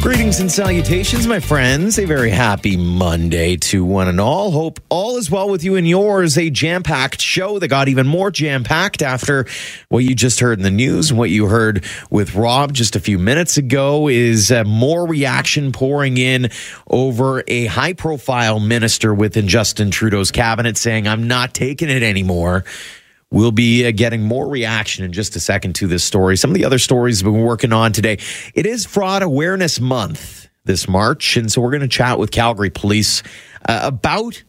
Greetings and salutations, my friends. A very happy Monday to one and all. Hope all is well with you and yours. A jam packed show that got even more jam packed after what you just heard in the news and what you heard with Rob just a few minutes ago is uh, more reaction pouring in over a high profile minister within Justin Trudeau's cabinet saying, I'm not taking it anymore. We'll be uh, getting more reaction in just a second to this story. Some of the other stories we've been working on today. It is Fraud Awareness Month this March, and so we're going to chat with Calgary Police uh, about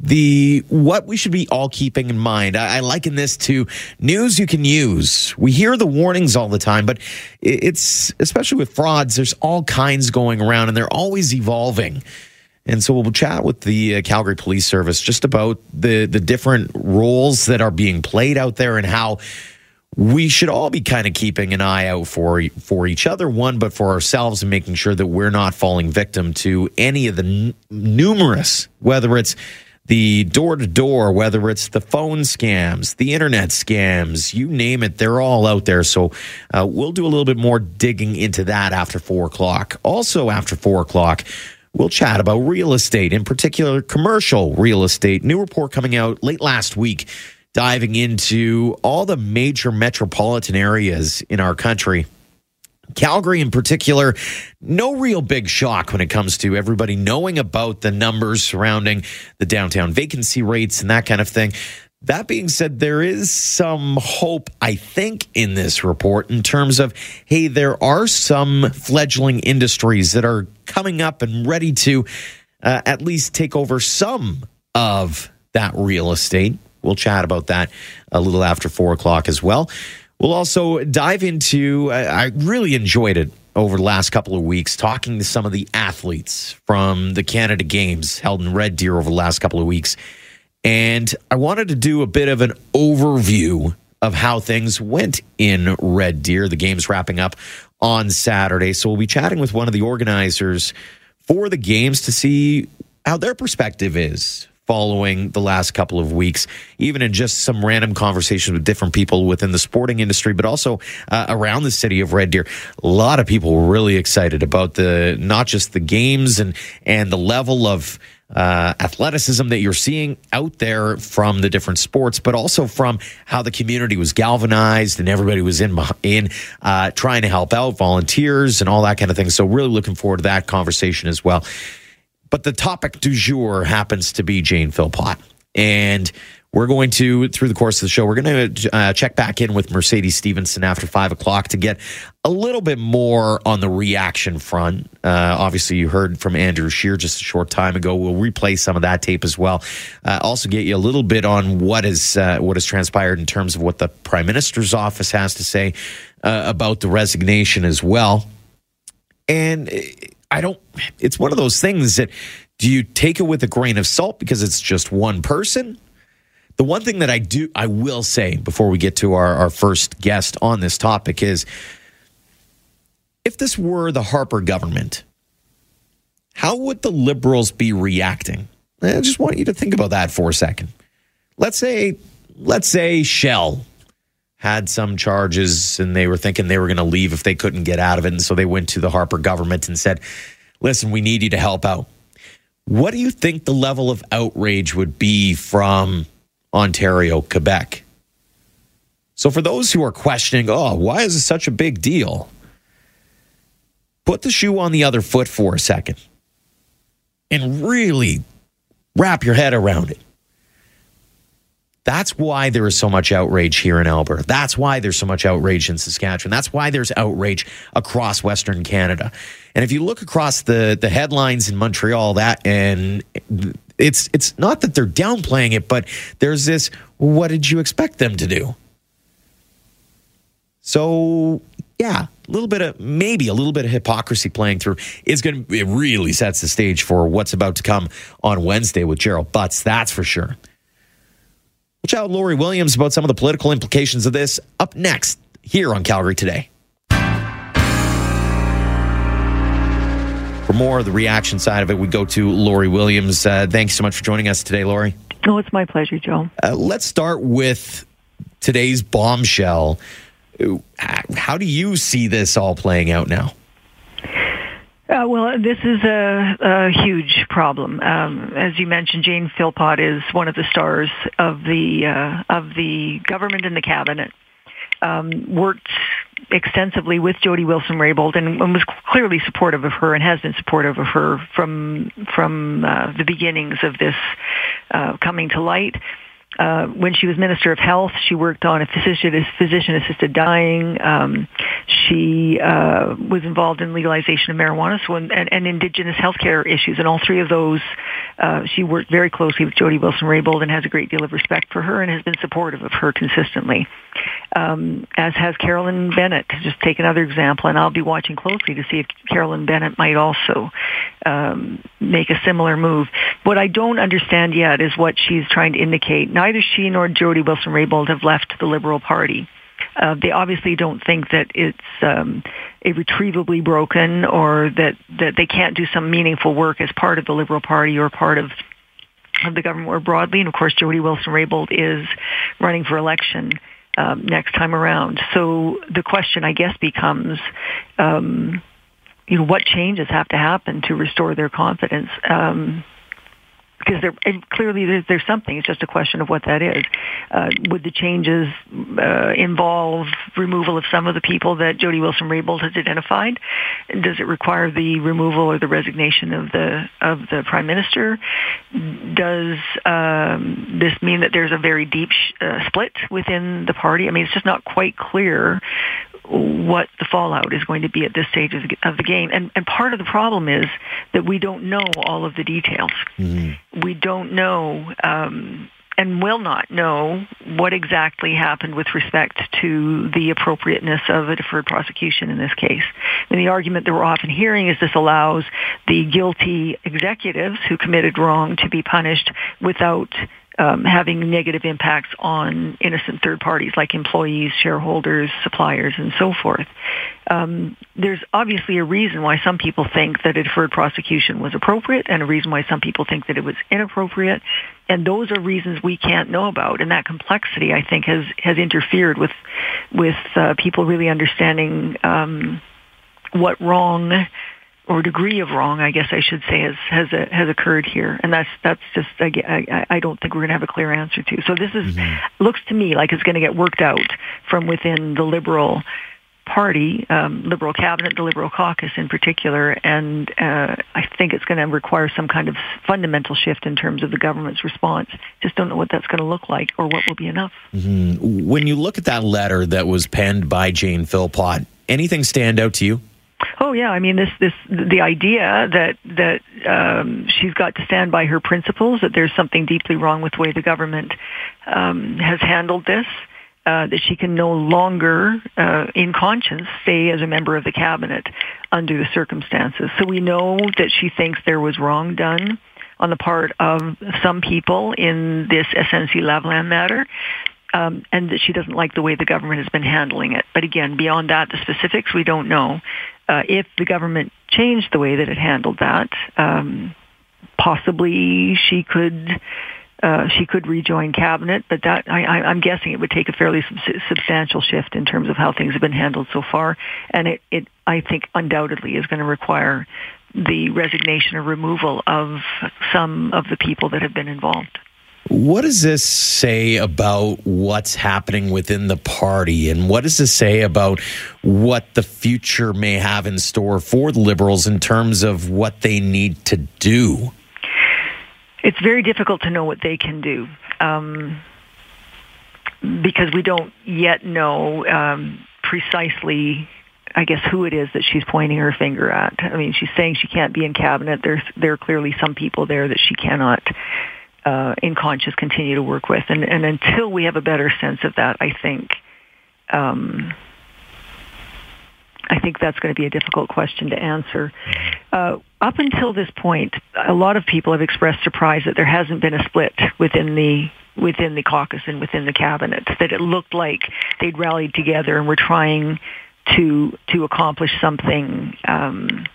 the what we should be all keeping in mind. I, I liken this to news you can use. We hear the warnings all the time, but it's especially with frauds. There's all kinds going around, and they're always evolving. And so we'll chat with the uh, Calgary Police Service just about the the different roles that are being played out there and how we should all be kind of keeping an eye out for for each other one but for ourselves and making sure that we're not falling victim to any of the n- numerous whether it's the door to door, whether it's the phone scams, the internet scams, you name it, they're all out there. So uh, we'll do a little bit more digging into that after four o'clock. Also, after four o'clock, We'll chat about real estate, in particular commercial real estate. New report coming out late last week, diving into all the major metropolitan areas in our country. Calgary, in particular, no real big shock when it comes to everybody knowing about the numbers surrounding the downtown vacancy rates and that kind of thing. That being said, there is some hope, I think, in this report in terms of hey, there are some fledgling industries that are coming up and ready to uh, at least take over some of that real estate. We'll chat about that a little after four o'clock as well. We'll also dive into, I really enjoyed it over the last couple of weeks, talking to some of the athletes from the Canada Games held in Red Deer over the last couple of weeks and I wanted to do a bit of an overview of how things went in Red Deer. The game's wrapping up on Saturday. So we'll be chatting with one of the organizers for the games to see how their perspective is following the last couple of weeks, even in just some random conversations with different people within the sporting industry, but also uh, around the city of Red Deer. A lot of people were really excited about the not just the games and and the level of uh, athleticism that you're seeing out there from the different sports, but also from how the community was galvanized and everybody was in in uh, trying to help out, volunteers and all that kind of thing. So really looking forward to that conversation as well. But the topic du jour happens to be Jane Philpott, and we're going to, through the course of the show, we're going to uh, check back in with Mercedes Stevenson after five o'clock to get a little bit more on the reaction front. Uh, obviously, you heard from Andrew Scheer just a short time ago. We'll replay some of that tape as well. Uh, also, get you a little bit on what is uh, what has transpired in terms of what the Prime Minister's office has to say uh, about the resignation as well. And I don't. It's one of those things that do you take it with a grain of salt because it's just one person? The one thing that I do, I will say before we get to our, our first guest on this topic is if this were the Harper government, how would the liberals be reacting? Eh, I just want you to think about that for a second. Let's say, let's say Shell had some charges and they were thinking they were going to leave if they couldn't get out of it. And so they went to the Harper government and said, listen, we need you to help out. What do you think the level of outrage would be from Ontario, Quebec. So, for those who are questioning, oh, why is this such a big deal? Put the shoe on the other foot for a second and really wrap your head around it. That's why there is so much outrage here in Alberta. That's why there's so much outrage in Saskatchewan. That's why there's outrage across Western Canada. And if you look across the the headlines in Montreal, that and it's it's not that they're downplaying it, but there's this. What did you expect them to do? So yeah, a little bit of maybe a little bit of hypocrisy playing through is going to it really sets the stage for what's about to come on Wednesday with Gerald Butts. That's for sure. We'll chat with Lori Williams about some of the political implications of this up next here on Calgary Today. For more of the reaction side of it, we go to Lori Williams. Uh, thanks so much for joining us today, Lori. Oh, it's my pleasure, Joe. Uh, let's start with today's bombshell. Uh, how do you see this all playing out now? Uh, well, this is a, a huge problem. Um, as you mentioned, Jane Philpott is one of the stars of the uh, of the government and the cabinet. Um, worked extensively with Jody Wilson-Raybould and, and, was clearly supportive of her and has been supportive of her from from uh, the beginnings of this uh, coming to light. Uh, when she was Minister of Health, she worked on physician physician assisted dying. Um, she uh, was involved in legalization of marijuana so and, and indigenous healthcare issues. And all three of those, uh, she worked very closely with Jody Wilson-Raybould and has a great deal of respect for her and has been supportive of her consistently um, as has Carolyn Bennett. Just take another example, and I'll be watching closely to see if Carolyn Bennett might also um, make a similar move. What I don't understand yet is what she's trying to indicate. Neither she nor Jody Wilson-Raybould have left the Liberal Party. Uh, they obviously don't think that it's um, irretrievably broken or that, that they can't do some meaningful work as part of the Liberal Party or part of of the government more broadly. And of course, Jody Wilson-Raybould is running for election um, next time around. So the question, I guess, becomes, um, you know, what changes have to happen to restore their confidence? Um, because there clearly there's, there's, something. It's just a question of what that is. Uh, would the changes uh, involve removal of some of the people that Jody Wilson-Raybould has identified? Does it require the removal or the resignation of the of the prime minister? Does um, this mean that there's a very deep sh- uh, split within the party? I mean, it's just not quite clear what the fallout is going to be at this stage of the, game. And, and part of the problem is that we don't know all of the details. Mm-hmm. We don't know um, and will not know what exactly happened with respect to the appropriateness of a deferred prosecution in this case. And the argument that we're often hearing is this allows the guilty executives who committed wrong to be punished without um, having negative impacts on innocent third parties like employees, shareholders, suppliers, and so forth. Um, there's obviously a reason why some people think that a deferred prosecution was appropriate, and a reason why some people think that it was inappropriate. And those are reasons we can't know about. And that complexity, I think, has has interfered with with uh, people really understanding um, what wrong or degree of wrong, I guess I should say, has has has occurred here, and that's that's just I, I don't think we're going to have a clear answer to. So this is mm-hmm. looks to me like it's going to get worked out from within the liberal party, um, liberal cabinet, the liberal caucus in particular, and uh, I think it's going to require some kind of fundamental shift in terms of the government's response. Just don't know what that's going to look like or what will be enough. Mm-hmm. When you look at that letter that was penned by Jane Philpott, anything stand out to you? Oh yeah, I mean this this the idea that that um, she's got to stand by her principles that there's something deeply wrong with the way the government um, has handled this. Uh, that she can no longer, uh, in conscience, stay as a member of the cabinet under the circumstances. So we know that she thinks there was wrong done on the part of some people in this SNC-Lavalin matter um, and that she doesn't like the way the government has been handling it. But again, beyond that, the specifics we don't know. Uh, if the government changed the way that it handled that, um, possibly she could. Uh, she could rejoin cabinet, but that I, I'm guessing it would take a fairly sub- substantial shift in terms of how things have been handled so far, and it, it I think undoubtedly is going to require the resignation or removal of some of the people that have been involved. What does this say about what's happening within the party? And what does this say about what the future may have in store for the Liberals in terms of what they need to do? It's very difficult to know what they can do. Um, because we don't yet know um, precisely I guess who it is that she's pointing her finger at. I mean, she's saying she can't be in cabinet. There's there are clearly some people there that she cannot uh, in conscious continue to work with. And, and until we have a better sense of that, I think um, I think that's going to be a difficult question to answer. Uh, up until this point, a lot of people have expressed surprise that there hasn't been a split within the within the caucus and within the cabinet. That it looked like they'd rallied together and were trying to to accomplish something um,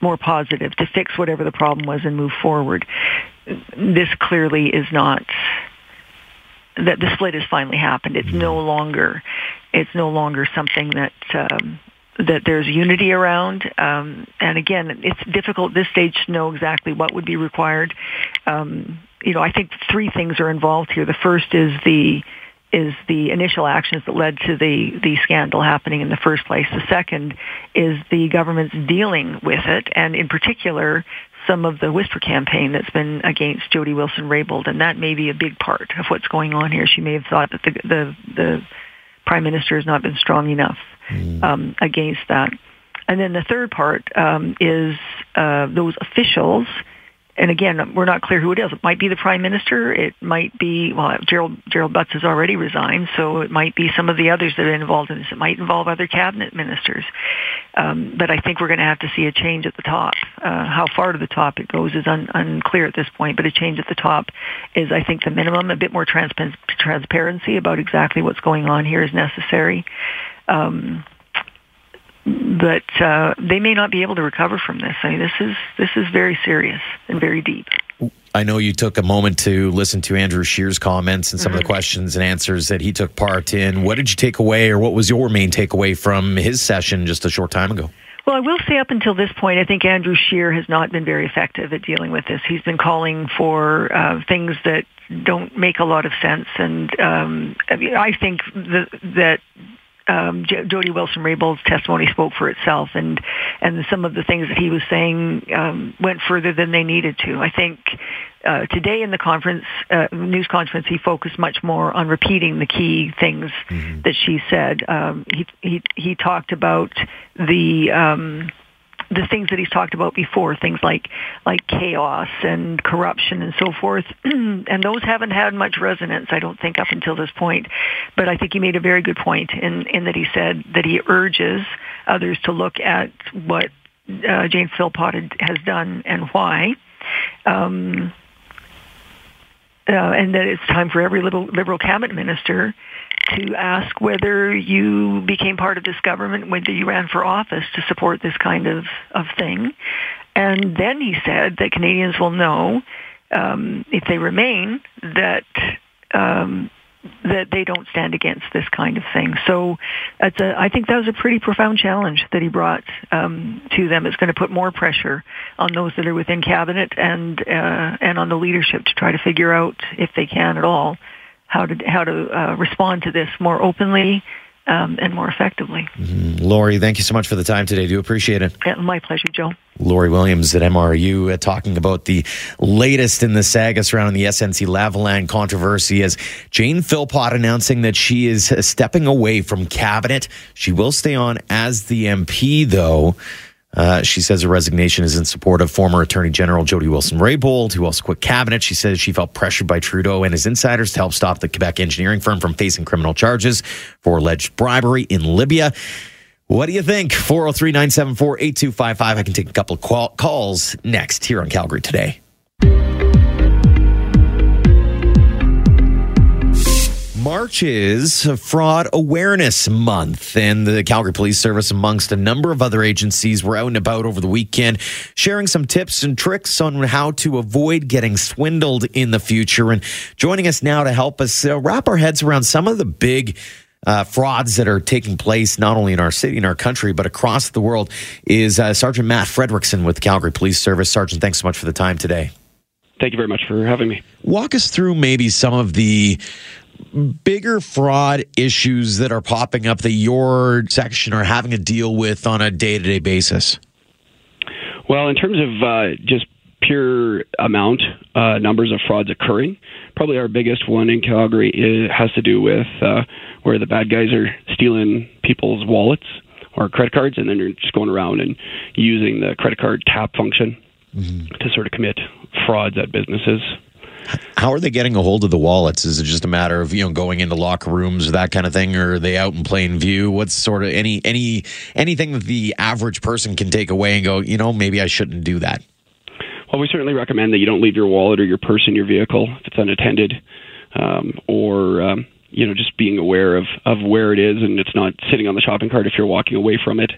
more positive to fix whatever the problem was and move forward. This clearly is not that the split has finally happened. It's no longer it's no longer something that um, that there's unity around. Um, and again, it's difficult at this stage to know exactly what would be required. Um, you know, I think three things are involved here. The first is the is the initial actions that led to the, the scandal happening in the first place. The second is the government's dealing with it, and in particular, some of the whisper campaign that's been against Jody Wilson-Raybould, and that may be a big part of what's going on here. She may have thought that the the, the prime minister has not been strong enough mm. um, against that. And then the third part um, is uh, those officials and again, we're not clear who it is. It might be the prime minister. It might be well, Gerald Gerald Butts has already resigned, so it might be some of the others that are involved in this. It might involve other cabinet ministers. Um, but I think we're going to have to see a change at the top. Uh, how far to the top it goes is un- unclear at this point. But a change at the top is, I think, the minimum. A bit more transpa- transparency about exactly what's going on here is necessary. Um, but uh, they may not be able to recover from this. I mean, this is this is very serious and very deep. I know you took a moment to listen to Andrew Scheer's comments and some mm-hmm. of the mm-hmm. questions and answers that he took part in. What did you take away, or what was your main takeaway from his session just a short time ago? Well, I will say up until this point, I think Andrew Scheer has not been very effective at dealing with this. He's been calling for uh, things that don't make a lot of sense, and um, I, mean, I think the, that um, J- Jody Wilson-Raybould's testimony spoke for itself, and and some of the things that he was saying um, went further than they needed to. I think uh, today in the conference uh, news conference, he focused much more on repeating the key things mm-hmm. that she said. Um, he he he talked about the um, the things that he's talked about before, things like like chaos and corruption and so forth, and those haven't had much resonance, I don't think, up until this point. But I think he made a very good point in in that he said that he urges others to look at what uh, Jane Philpott has done and why. Um, uh, and that it's time for every little liberal cabinet minister to ask whether you became part of this government, whether you ran for office to support this kind of, of thing. And then he said that Canadians will know um, if they remain that um, that they don't stand against this kind of thing. So it's a, I think that was a pretty profound challenge that he brought um, to them. It's going to put more pressure on those that are within cabinet and uh, and on the leadership to try to figure out if they can at all how to how to uh, respond to this more openly um, and more effectively. Mm-hmm. Lori, thank you so much for the time today. Do appreciate it. Yeah, my pleasure, Joe. Lori Williams at MRU uh, talking about the latest in the saga surrounding the SNC Lavalin controversy as Jane Philpott announcing that she is stepping away from cabinet. She will stay on as the MP, though. Uh, she says her resignation is in support of former Attorney General Jody Wilson-Raybould, who also quit cabinet. She says she felt pressured by Trudeau and his insiders to help stop the Quebec engineering firm from facing criminal charges for alleged bribery in Libya. What do you think? 403 974 8255. I can take a couple of calls next here on Calgary Today. March is Fraud Awareness Month, and the Calgary Police Service, amongst a number of other agencies, were out and about over the weekend sharing some tips and tricks on how to avoid getting swindled in the future. And joining us now to help us uh, wrap our heads around some of the big uh, frauds that are taking place not only in our city, in our country, but across the world is uh, Sergeant Matt Frederiksen with the Calgary Police Service. Sergeant, thanks so much for the time today. Thank you very much for having me. Walk us through maybe some of the bigger fraud issues that are popping up that your section are having to deal with on a day to day basis? Well, in terms of uh, just pure amount uh, numbers of frauds occurring, probably our biggest one in Calgary is, has to do with uh, where the bad guys are stealing people's wallets or credit cards, and then they're just going around and using the credit card tap function mm-hmm. to sort of commit frauds at businesses. How are they getting a hold of the wallets? Is it just a matter of you know going into locker rooms or that kind of thing, or are they out in plain view? What's sort of any any anything that the average person can take away and go, you know, maybe I shouldn't do that. Well, we certainly recommend that you don't leave your wallet or your purse in your vehicle if it's unattended, um, or um, you know just being aware of of where it is and it's not sitting on the shopping cart if you're walking away from it.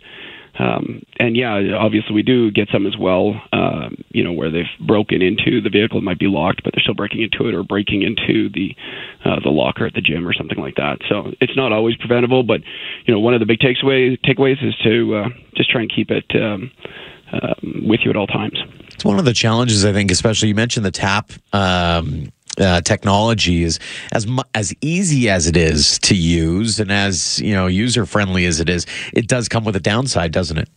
Um, and yeah, obviously we do get some as well. Uh, you know, where they've broken into the vehicle, it might be locked, but they're still breaking into it or breaking into the uh, the locker at the gym or something like that. So it's not always preventable, but you know, one of the big takeaways takeaways is to uh, just try and keep it um, um, with you at all times. It's one of the challenges, I think, especially you mentioned the tap. Um, uh, technology is as as easy as it is to use and as you know user friendly as it is, it does come with a downside, doesn't it?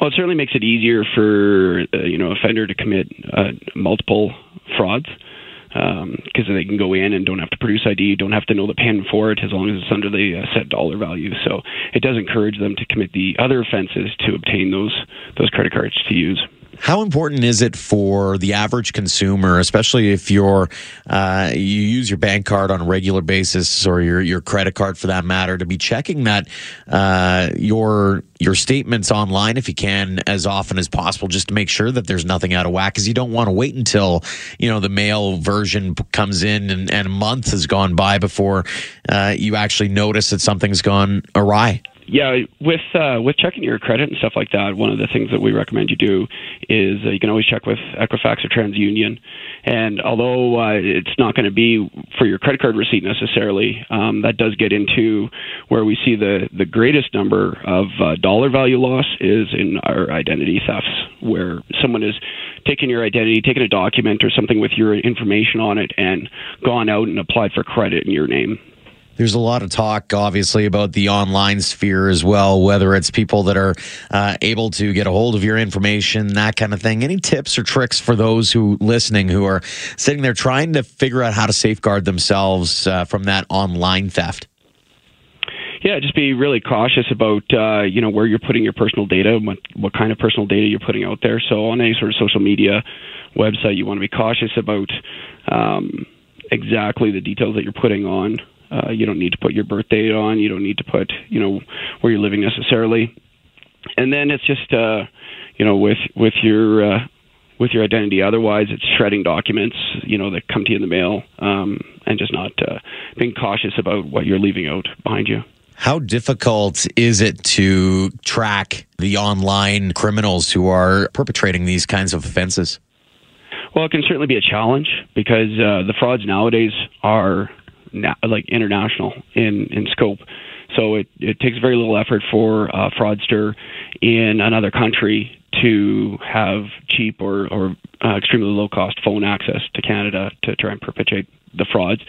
Well, it certainly makes it easier for uh, you know offender to commit uh, multiple frauds because um, they can go in and don't have to produce ID, don't have to know the PIN for it as long as it's under the uh, set dollar value. So it does encourage them to commit the other offenses to obtain those those credit cards to use. How important is it for the average consumer, especially if you're uh, you use your bank card on a regular basis or your your credit card for that matter, to be checking that uh, your your statements online if you can as often as possible, just to make sure that there's nothing out of whack, because you don't want to wait until you know the mail version comes in and, and a month has gone by before uh, you actually notice that something's gone awry yeah, with uh, with checking your credit and stuff like that, one of the things that we recommend you do is uh, you can always check with Equifax or TransUnion. And although uh, it's not going to be for your credit card receipt necessarily, um, that does get into where we see the the greatest number of uh, dollar value loss is in our identity thefts, where someone is taken your identity, taken a document or something with your information on it, and gone out and applied for credit in your name. There's a lot of talk, obviously, about the online sphere as well, whether it's people that are uh, able to get a hold of your information, that kind of thing. Any tips or tricks for those who listening who are sitting there trying to figure out how to safeguard themselves uh, from that online theft? Yeah, just be really cautious about uh, you know where you're putting your personal data, what what kind of personal data you're putting out there. So on any sort of social media website, you want to be cautious about um, exactly the details that you're putting on. Uh, you don't need to put your birth date on. You don't need to put, you know, where you're living necessarily. And then it's just, uh, you know, with with your uh, with your identity. Otherwise, it's shredding documents, you know, that come to you in the mail, um, and just not uh, being cautious about what you're leaving out behind you. How difficult is it to track the online criminals who are perpetrating these kinds of offenses? Well, it can certainly be a challenge because uh, the frauds nowadays are like international in in scope. So it, it takes very little effort for a fraudster in another country to have cheap or, or uh, extremely low cost phone access to Canada to try and perpetrate the frauds,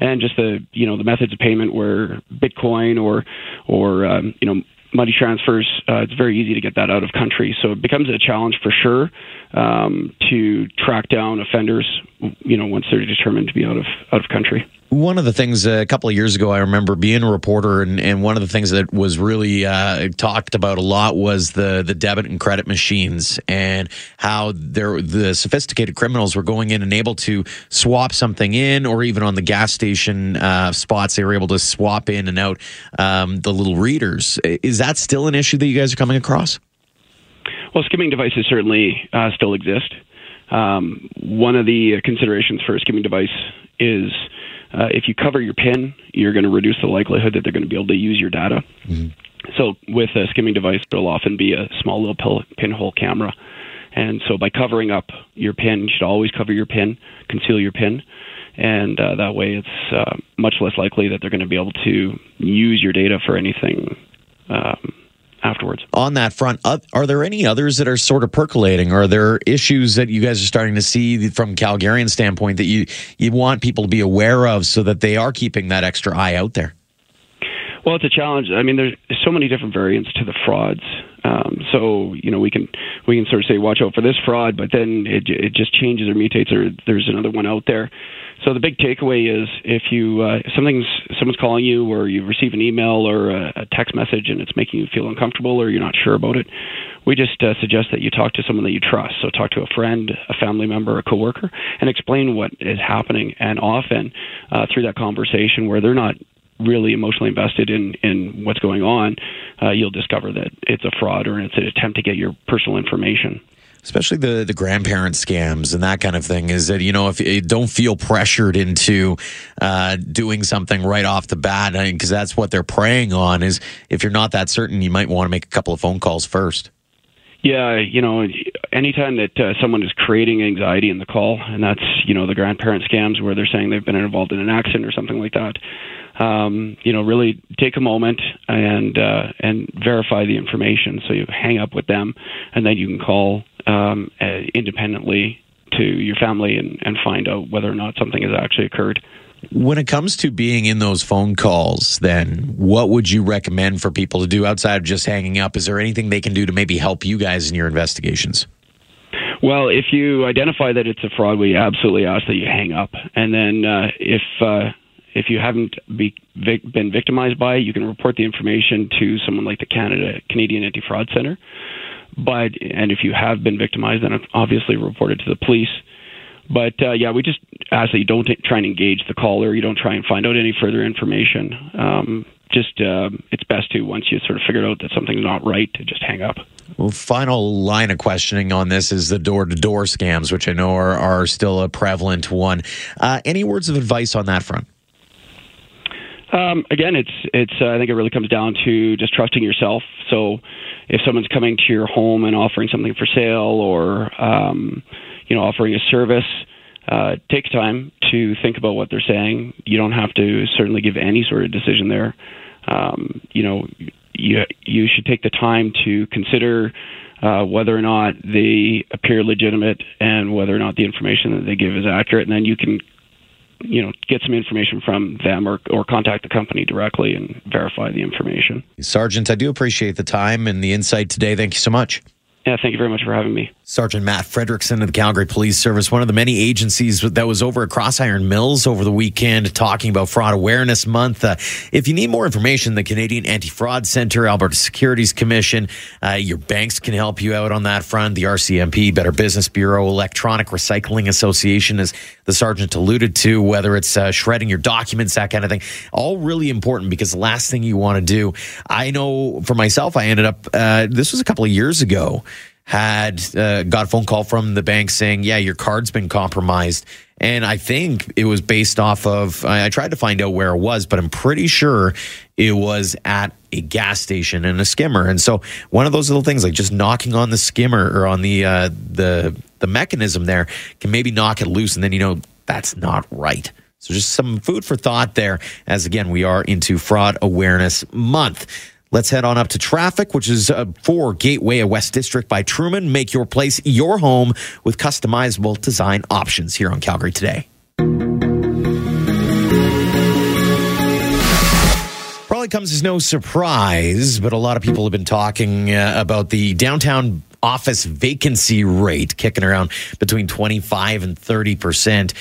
and just the you know the methods of payment where Bitcoin or or um, you know money transfers, uh, it's very easy to get that out of country. So it becomes a challenge for sure um, to track down offenders, you know, once they're determined to be out of out of country. One of the things uh, a couple of years ago, I remember being a reporter, and, and one of the things that was really uh, talked about a lot was the the debit and credit machines and how there the sophisticated criminals were going in and able to swap something in, or even on the gas station uh, spots, they were able to swap in and out um, the little readers. Is that still an issue that you guys are coming across? Well, skimming devices certainly uh, still exist. Um, one of the considerations for a skimming device is uh, if you cover your PIN, you're going to reduce the likelihood that they're going to be able to use your data. Mm-hmm. So with a skimming device, there'll often be a small little pinhole camera. And so by covering up your PIN, you should always cover your PIN, conceal your PIN. And uh, that way it's uh, much less likely that they're going to be able to use your data for anything um, afterwards. On that front, are there any others that are sort of percolating? Are there issues that you guys are starting to see from Calgarian standpoint that you you want people to be aware of so that they are keeping that extra eye out there? Well, it's a challenge. I mean, there's so many different variants to the frauds. Um, so you know, we can we can sort of say, watch out for this fraud, but then it it just changes or mutates, or there's another one out there. So the big takeaway is if you uh, something's someone's calling you or you receive an email or a, a, text message and it's making you feel uncomfortable or you're not sure about it, we just uh, suggest that you talk to someone that you trust. So talk to a friend, a family member, a coworker, and explain what is happening. And often uh, through that conversation where they're not really emotionally invested in in what's going on, uh, you'll discover that it's a fraud or it's an attempt to get your personal information. Especially the the grandparent scams and that kind of thing is that you know if you don't feel pressured into uh, doing something right off the bat because that's what they're preying on is if you're not that certain you might want to make a couple of phone calls first yeah, you know, anytime that uh, someone is creating anxiety in the call, and that's you know the grandparent scams where they're saying they've been involved in an accident or something like that, um, you know, really take a moment and uh, and verify the information. So you hang up with them, and then you can call um, uh, independently to your family and, and find out whether or not something has actually occurred. When it comes to being in those phone calls, then what would you recommend for people to do outside of just hanging up? Is there anything they can do to maybe help you guys in your investigations? Well, if you identify that it's a fraud, we absolutely ask that you hang up. And then uh, if uh, if you haven't be, vic- been victimized by it, you can report the information to someone like the Canada Canadian Anti Fraud Center. But and if you have been victimized, then obviously report it to the police. But uh, yeah, we just ask that you don't t- try and engage the caller. You don't try and find out any further information. Um, just uh, it's best to once you sort of figure out that something's not right to just hang up. Well, final line of questioning on this is the door to door scams, which I know are, are still a prevalent one. Uh, any words of advice on that front? Um, again, it's it's. Uh, I think it really comes down to just trusting yourself. So, if someone's coming to your home and offering something for sale, or um, you know, offering a service, uh, take time to think about what they're saying. You don't have to certainly give any sort of decision there. Um, you know, you you should take the time to consider uh, whether or not they appear legitimate and whether or not the information that they give is accurate, and then you can you know get some information from them or, or contact the company directly and verify the information. Sergeant, I do appreciate the time and the insight today. Thank you so much. Yeah, thank you very much for having me. Sergeant Matt Frederiksen of the Calgary Police Service, one of the many agencies that was over at Crossiron Mills over the weekend talking about Fraud Awareness Month. Uh, if you need more information, the Canadian Anti Fraud Center, Alberta Securities Commission, uh, your banks can help you out on that front. The RCMP, Better Business Bureau, Electronic Recycling Association, as the sergeant alluded to, whether it's uh, shredding your documents, that kind of thing. All really important because the last thing you want to do, I know for myself, I ended up, uh, this was a couple of years ago had uh, got a phone call from the bank saying, "Yeah, your card's been compromised." And I think it was based off of. I, I tried to find out where it was, but I'm pretty sure it was at a gas station and a skimmer. And so one of those little things, like just knocking on the skimmer or on the uh, the the mechanism there, can maybe knock it loose, and then you know that's not right. So just some food for thought there. As again, we are into Fraud Awareness Month. Let's head on up to traffic, which is uh, for Gateway of West District by Truman. Make your place your home with customizable design options here on Calgary today. Probably comes as no surprise, but a lot of people have been talking uh, about the downtown office vacancy rate kicking around between 25 and 30 percent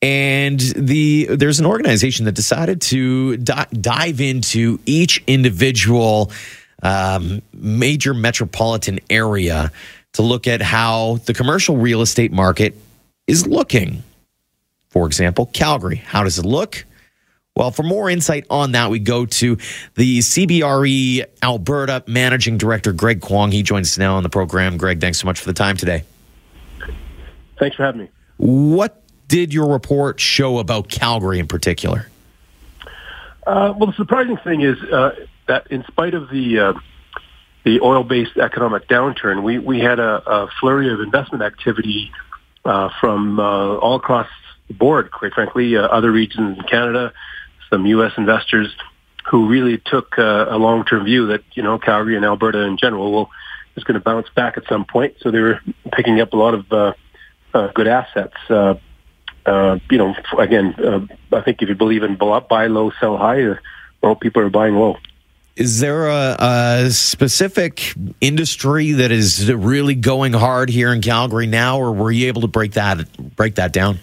and the there's an organization that decided to di- dive into each individual um, major metropolitan area to look at how the commercial real estate market is looking. For example, Calgary. How does it look? Well, for more insight on that, we go to the CBRE Alberta Managing Director, Greg Kwong. He joins us now on the program. Greg, thanks so much for the time today. Thanks for having me. What did your report show about Calgary in particular? Uh, well, the surprising thing is uh, that in spite of the uh, the oil-based economic downturn, we we had a, a flurry of investment activity uh, from uh, all across the board. Quite frankly, uh, other regions in Canada, some U.S. investors who really took a long-term view that you know Calgary and Alberta in general will is going to bounce back at some point. So they were picking up a lot of good assets uh, you know, again, uh, I think if you believe in buy low, sell high, uh, well, people are buying low. Is there a, a, specific industry that is really going hard here in Calgary now, or were you able to break that break that down?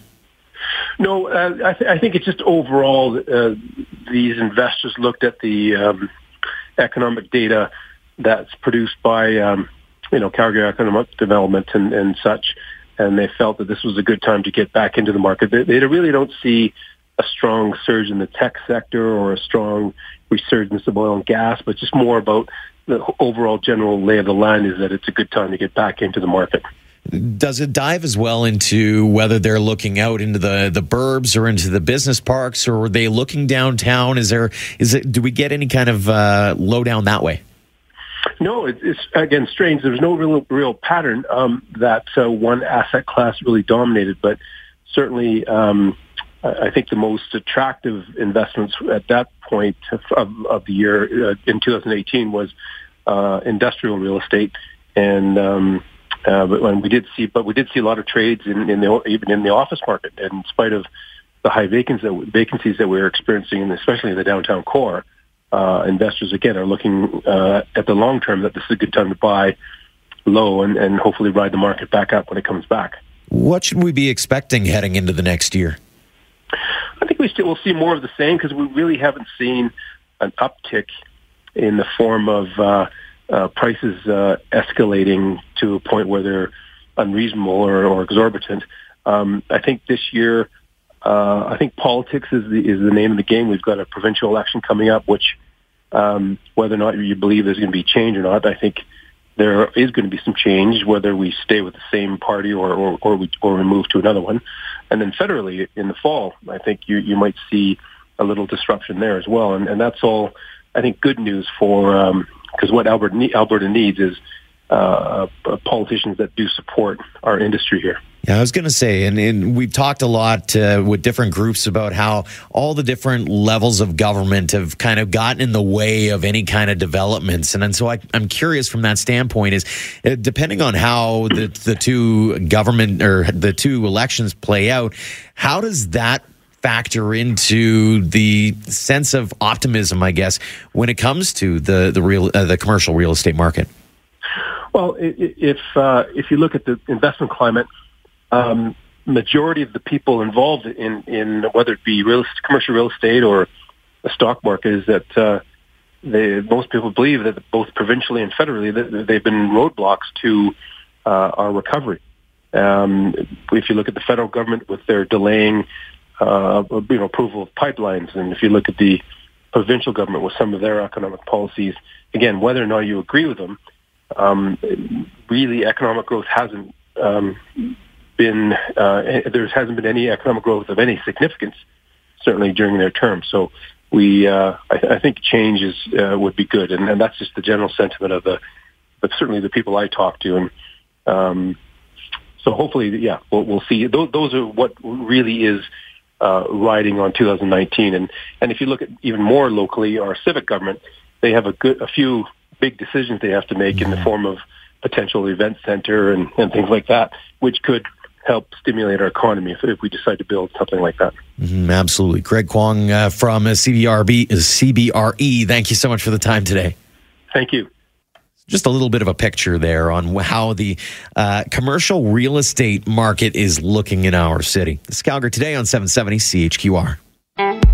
No, uh, I, th- I, think it's just overall uh, these investors looked at the um, economic data that's produced by um, you know Calgary Economic Development and, and such, and they felt that this was a good time to get back into the market. They, they really don't see a strong surge in the tech sector or a strong resurgence of oil and gas, but just more about the overall general lay of the land is that it's a good time to get back into the market. Does it dive as well into whether they're looking out into the, the burbs or into the business parks, or are they looking downtown? Is there is it? Do we get any kind of uh, lowdown that way? No, it's, it's again strange. There's no real real pattern um, that uh, one asset class really dominated, but certainly um, I think the most attractive investments at that point of, of the year uh, in 2018 was uh, industrial real estate, and um, uh, but when we did see, but we did see a lot of trades in, in the even in the office market, and in spite of the high vacancies that, vacancies that we were experiencing, especially in the downtown core uh, investors again are looking uh, at the long term that this is a good time to buy low and, and hopefully ride the market back up when it comes back. What should we be expecting heading into the next year? I think we still will see more of the same because we really haven't seen an uptick in the form of uh, uh, prices uh, escalating to a point where they're unreasonable or, or exorbitant. Um, I think this year, uh, I think politics is the is the name of the game. We've got a provincial election coming up, which um, whether or not you believe there's going to be change or not, I think there is going to be some change, whether we stay with the same party or, or, or, we, or we move to another one. And then federally in the fall, I think you, you might see a little disruption there as well. And, and that's all, I think, good news for, because um, what Alberta, Alberta needs is uh, uh, politicians that do support our industry here. Yeah, I was going to say, and, and, we've talked a lot uh, with different groups about how all the different levels of government have kind of gotten in the way of any kind of developments. And, and so I, am curious from that standpoint is uh, depending on how the, the two government or the two elections play out, how does that factor into the sense of optimism, I guess, when it comes to the, the real, uh, the commercial real estate market? Well, if, uh, if you look at the investment climate, um, majority of the people involved in, in whether it be real commercial real estate or the stock market is that uh, they, most people believe that both provincially and federally that they've been roadblocks to uh, our recovery. Um, if you look at the federal government with their delaying, uh, you know, approval of pipelines, and if you look at the provincial government with some of their economic policies, again, whether or not you agree with them, um, really economic growth hasn't um, been uh, there hasn't been any economic growth of any significance, certainly during their term. So we, uh, I, I think, change is uh, would be good, and, and that's just the general sentiment of the, but certainly the people I talk to, and um, so hopefully, yeah, we'll, we'll see. Those, those are what really is uh, riding on 2019, and and if you look at even more locally, our civic government, they have a good, a few big decisions they have to make in the form of potential event center and, and things like that, which could help stimulate our economy if, if we decide to build something like that. Mm-hmm, absolutely. Greg Kwong uh, from CBRB, CBRE, thank you so much for the time today. Thank you. Just a little bit of a picture there on how the uh, commercial real estate market is looking in our city. This is Calgary today on 770 CHQR.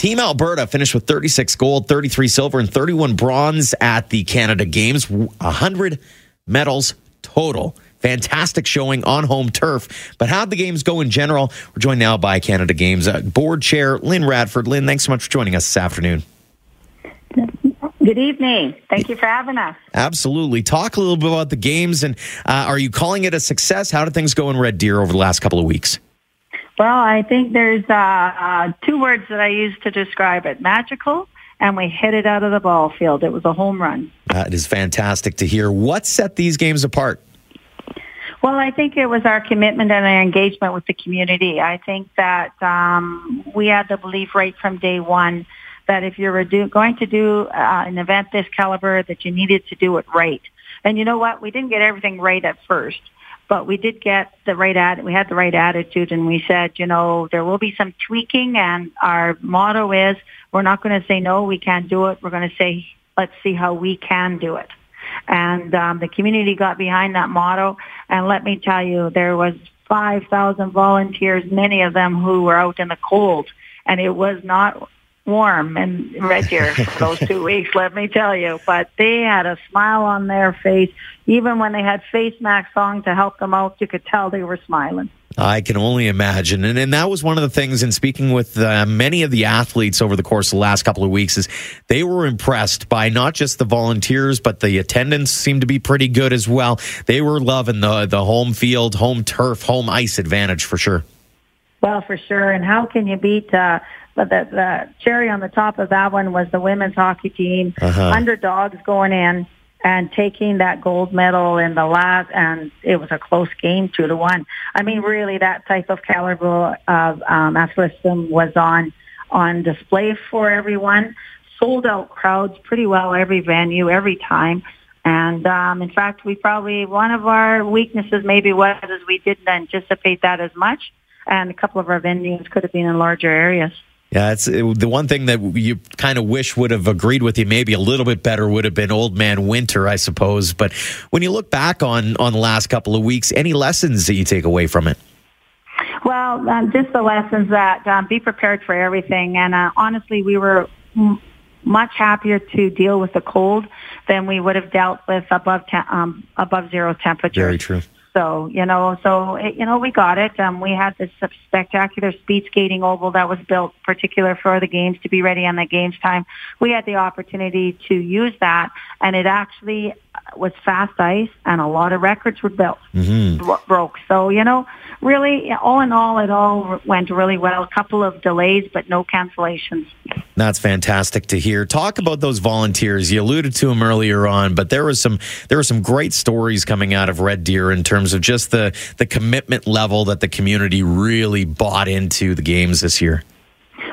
Team Alberta finished with 36 gold, 33 silver, and 31 bronze at the Canada Games. 100 medals total. Fantastic showing on home turf. But how'd the games go in general? We're joined now by Canada Games uh, board chair Lynn Radford. Lynn, thanks so much for joining us this afternoon. Good evening. Thank you for having us. Absolutely. Talk a little bit about the games and uh, are you calling it a success? How did things go in Red Deer over the last couple of weeks? Well, I think there's uh, uh, two words that I use to describe it: magical, and we hit it out of the ball field. It was a home run. That is fantastic to hear. What set these games apart? Well, I think it was our commitment and our engagement with the community. I think that um, we had the belief right from day one that if you're do, going to do uh, an event this caliber, that you needed to do it right. And you know what? We didn't get everything right at first but we did get the right ad. We had the right attitude, and we said, you know, there will be some tweaking, and our motto is, we're not going to say no, we can't do it. We're going to say, let's see how we can do it. And um, the community got behind that motto, and let me tell you, there was 5,000 volunteers, many of them who were out in the cold, and it was not warm in Red Deer for those two weeks, let me tell you. But they had a smile on their face. Even when they had face masks on to help them out, you could tell they were smiling. I can only imagine. And, and that was one of the things in speaking with uh, many of the athletes over the course of the last couple of weeks is they were impressed by not just the volunteers, but the attendance seemed to be pretty good as well. They were loving the, the home field, home turf, home ice advantage for sure. Well, for sure. And how can you beat uh, but the, the cherry on the top of that one was the women's hockey team, uh-huh. underdogs going in and taking that gold medal in the last, and it was a close game, two to one. I mean, really, that type of caliber of um, athleticism was on on display for everyone. Sold out crowds pretty well every venue, every time. And um, in fact, we probably one of our weaknesses maybe was is we didn't anticipate that as much, and a couple of our venues could have been in larger areas. Yeah, it's it, the one thing that you kind of wish would have agreed with you maybe a little bit better would have been Old Man Winter, I suppose. But when you look back on on the last couple of weeks, any lessons that you take away from it? Well, um, just the lessons that um, be prepared for everything. And uh, honestly, we were m- much happier to deal with the cold than we would have dealt with above te- um, above zero temperatures. Very true. So, you know, so, you know, we got it. Um, we had this spectacular speed skating oval that was built particular for the games to be ready on the games time. We had the opportunity to use that and it actually was fast ice and a lot of records were built, mm-hmm. broke. So, you know, really, all in all, it all went really well. A couple of delays, but no cancellations. That's fantastic to hear. Talk about those volunteers. You alluded to them earlier on, but there was some there were some great stories coming out of Red Deer in terms of just the the commitment level that the community really bought into the games this year.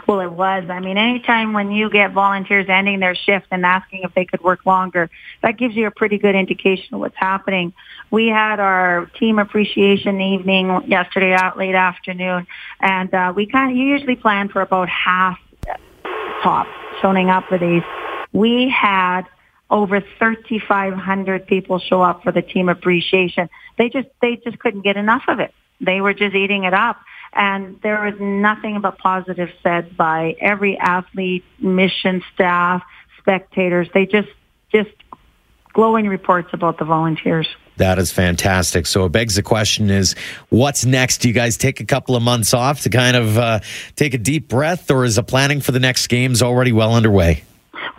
Well, it was. I mean, anytime when you get volunteers ending their shift and asking if they could work longer, that gives you a pretty good indication of what's happening. We had our team appreciation evening yesterday out late afternoon, and uh, we kind of usually plan for about half top showing up for these. We had over 3,500 people show up for the team appreciation. They just they just couldn't get enough of it. They were just eating it up. And there was nothing but positive said by every athlete, mission staff, spectators. They just, just glowing reports about the volunteers. That is fantastic. So it begs the question is what's next? Do you guys take a couple of months off to kind of uh, take a deep breath or is the planning for the next games already well underway?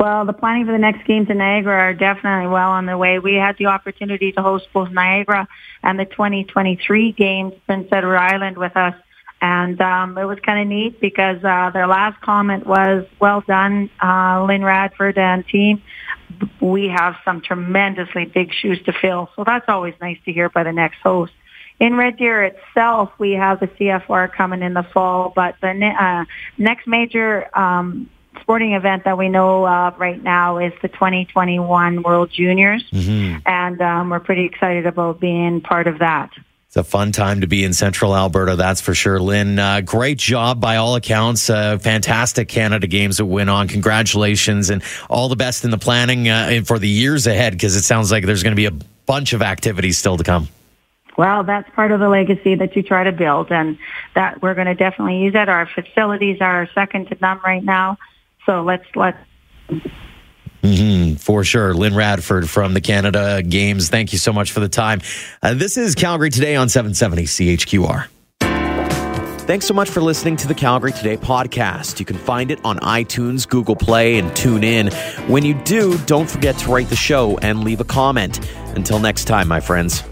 Well, the planning for the next games in Niagara are definitely well on their way. We had the opportunity to host both Niagara and the 2023 games Prince Edward Island with us and um, it was kind of neat because uh, their last comment was, well done, uh, Lynn Radford and team. We have some tremendously big shoes to fill. So that's always nice to hear by the next host. In Red Deer itself, we have the CFR coming in the fall, but the ne- uh, next major um, sporting event that we know of right now is the 2021 World Juniors, mm-hmm. and um, we're pretty excited about being part of that. It's a fun time to be in Central Alberta, that's for sure. Lynn, uh, great job by all accounts. Uh, fantastic Canada Games that went on. Congratulations and all the best in the planning uh, for the years ahead because it sounds like there's going to be a bunch of activities still to come. Well, that's part of the legacy that you try to build, and that we're going to definitely use it. Our facilities are second to none right now, so let's let Mm-hmm, for sure. Lynn Radford from the Canada Games. Thank you so much for the time. Uh, this is Calgary Today on 770 CHQR. Thanks so much for listening to the Calgary Today podcast. You can find it on iTunes, Google Play, and TuneIn. When you do, don't forget to rate the show and leave a comment. Until next time, my friends.